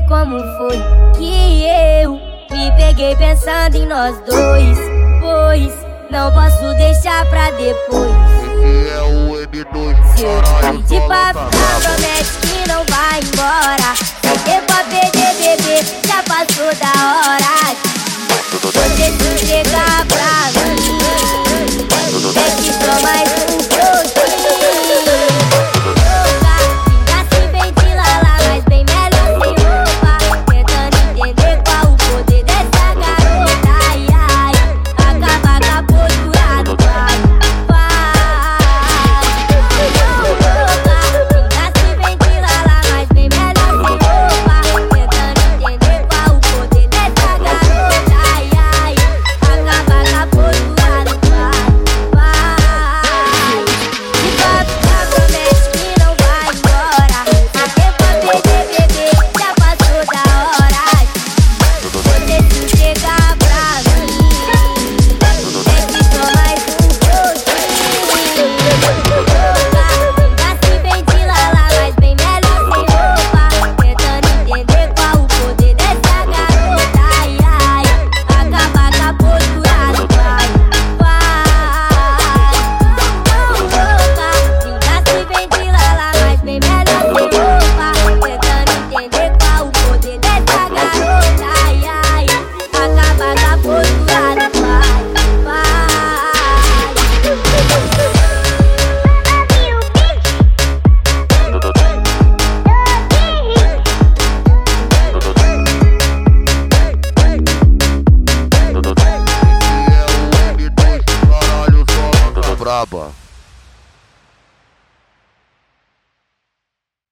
dizer como foi que eu me peguei pensando em nós dois. Pois não posso deixar pra depois. Esse é o M2 Se eu pedir pra ficar, Braba.